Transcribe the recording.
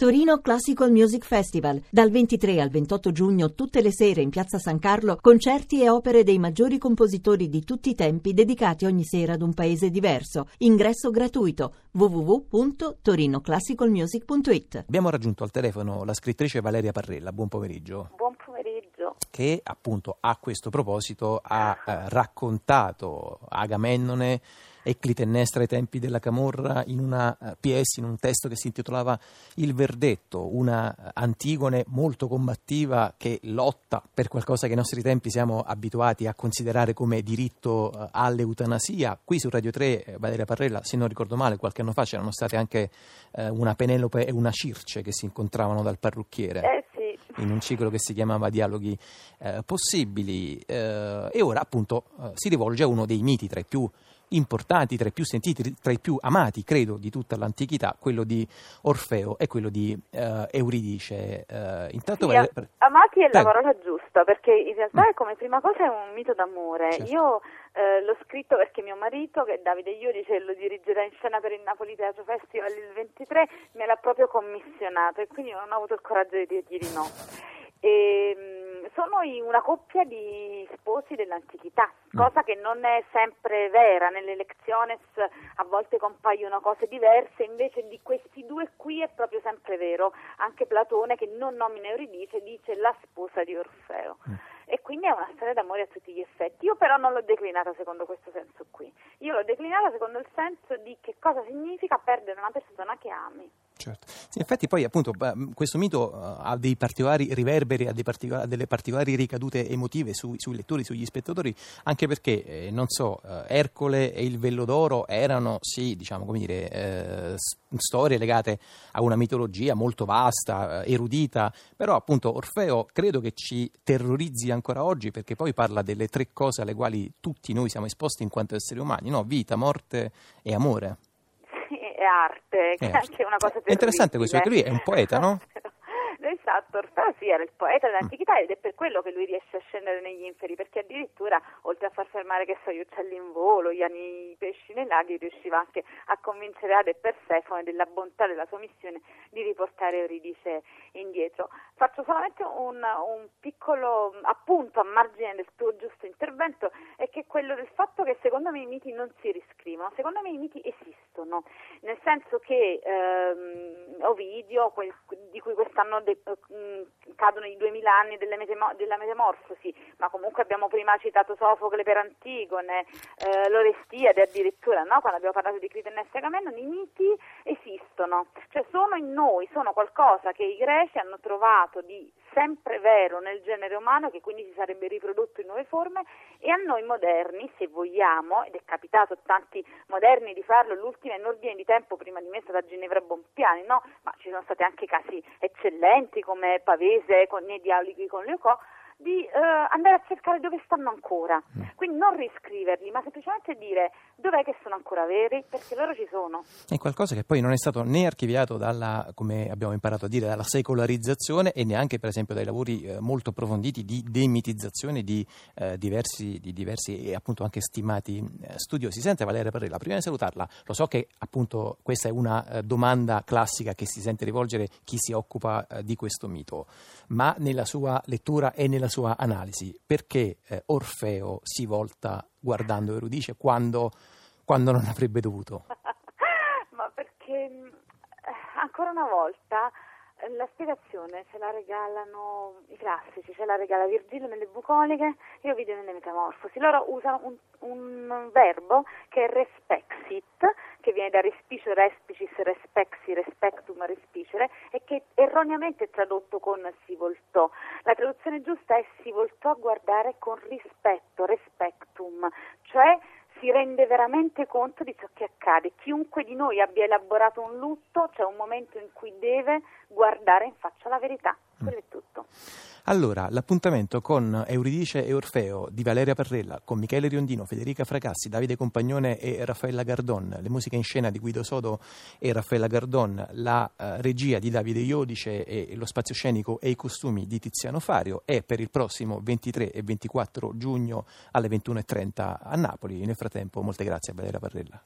Torino Classical Music Festival. Dal 23 al 28 giugno, tutte le sere in Piazza San Carlo, concerti e opere dei maggiori compositori di tutti i tempi dedicati ogni sera ad un paese diverso. Ingresso gratuito www.torinoclassicalmusic.it. Abbiamo raggiunto al telefono la scrittrice Valeria Parrella. Buon pomeriggio. Buon pomeriggio. Che appunto a questo proposito ha eh, raccontato Agamennone e Clitennestra ai tempi della Camorra in una eh, PS, in un testo che si intitolava Il Verdetto, una Antigone molto combattiva che lotta per qualcosa che ai nostri tempi siamo abituati a considerare come diritto uh, all'eutanasia. Qui su Radio 3, eh, Valeria Parrella, se non ricordo male, qualche anno fa c'erano state anche una Penelope e una Circe che si incontravano dal parrucchiere. Eh in un ciclo che si chiamava Dialoghi eh, possibili eh, e ora appunto eh, si rivolge a uno dei miti tra i più importanti, tra i più sentiti, tra i più amati, credo, di tutta l'antichità, quello di Orfeo e quello di uh, Euridice. Uh, intanto sì, vale... Amati è la parola giusta, perché in realtà mm. come prima cosa è un mito d'amore. Certo. Io eh, l'ho scritto perché mio marito, che è Davide Iurice, lo dirigerà in scena per il Napoli Teatro Festival il 23, me l'ha proprio commissionato e quindi non ho avuto il coraggio di dirgli no. E, ehm, sono una coppia di sposi dell'antichità, mm. cosa che non è sempre vera, nelle lezioni a volte compaiono cose diverse, invece di questi due qui è proprio sempre vero, anche Platone che non nomina Euridice dice la sposa di Orfeo. Mm. E quindi è una storia d'amore a tutti gli effetti. Io però non l'ho declinata secondo questo senso qui. Io l'ho declinata secondo il senso di che cosa significa perdere una persona che ami. Certo. Sì, infatti poi appunto questo mito eh, ha dei particolari riverberi, ha particolari, delle particolari ricadute emotive su, sui lettori, sugli spettatori, anche perché, eh, non so, eh, Ercole e il Vello d'Oro erano, sì, diciamo, come dire, eh, storie legate a una mitologia molto vasta, eh, erudita, però appunto Orfeo credo che ci terrorizzi ancora oggi perché poi parla delle tre cose alle quali tutti noi siamo esposti in quanto esseri umani, no? Vita, morte e amore è arte, che è anche una cosa terribile. È interessante questo, perché lui è un poeta, no? Esatto, Orfeo sì era il poeta dell'antichità ed è per quello che lui riesce a scendere negli inferi, perché addirittura oltre a far fermare che so, gli uccelli in volo, gli, ani, i pesci nei laghi, riusciva anche a convincere Ade e Persefone della bontà della sua missione di riportare Euridice indietro. Faccio solamente un, un piccolo appunto a margine del tuo giusto intervento, è che quello del fatto che secondo me i miti non si riscrivono, secondo me i miti esistono, nel senso che ehm, Ovidio, quel, di cui quest'anno de, mh, cadono i duemila anni metemo- della metamorfosi, ma comunque abbiamo prima citato Sofocle per Antigone, eh, l'Orestiade addirittura, no? quando abbiamo parlato di Clitennestra e Agamennone, i miti esistono, cioè sono in noi, sono qualcosa che i greci hanno trovato di sempre vero nel genere umano, che quindi si sarebbe riprodotto in nuove forme, e a noi moderni, se vogliamo, ed è capitato a tanti moderni di farlo, l'ultima in ordine di tempo prima di me è stata Ginevra Bompiani, no? ma ci sono stati anche casi eccellenti come Pavese con i dialoghi con Leocò, di eh, andare a cercare dove stanno ancora. Mm. Quindi non riscriverli, ma semplicemente dire dov'è che sono ancora veri, perché loro ci sono. È qualcosa che poi non è stato né archiviato dalla, come abbiamo imparato a dire, dalla secolarizzazione e neanche per esempio dai lavori eh, molto approfonditi di demitizzazione di, eh, diversi, di diversi, e appunto anche stimati eh, studiosi. Sente Valeria Parrella, prima di salutarla, lo so che appunto questa è una eh, domanda classica che si sente rivolgere chi si occupa eh, di questo mito, ma nella sua lettura e nella sua analisi, perché eh, Orfeo si volta guardando Erudice quando, quando non avrebbe dovuto? Ma perché eh, ancora una volta eh, la spiegazione ce la regalano i classici, ce la regala Virgilio nelle bucoliche e Ovidio nelle metamorfosi. Loro usano un, un verbo che è respexit, che viene da respicio, respicis, respexi, respectum, respicere e che erroneamente è tradotto con si voltò. La traduzione giusta è si voltò a guardare con rispetto, respectum, cioè si rende veramente conto di ciò che accade. Chiunque di noi abbia elaborato un lutto, c'è un momento in cui deve guardare in faccia la verità. Quello è tutto. Allora, l'appuntamento con Euridice e Orfeo di Valeria Parrella, con Michele Riondino, Federica Fracassi, Davide Compagnone e Raffaella Gardon, le musiche in scena di Guido Sodo e Raffaella Gardon, la uh, regia di Davide Iodice e lo spazio scenico e i costumi di Tiziano Fario è per il prossimo 23 e 24 giugno alle 21.30 a Napoli. Nel frattempo, molte grazie a Valeria Parrella.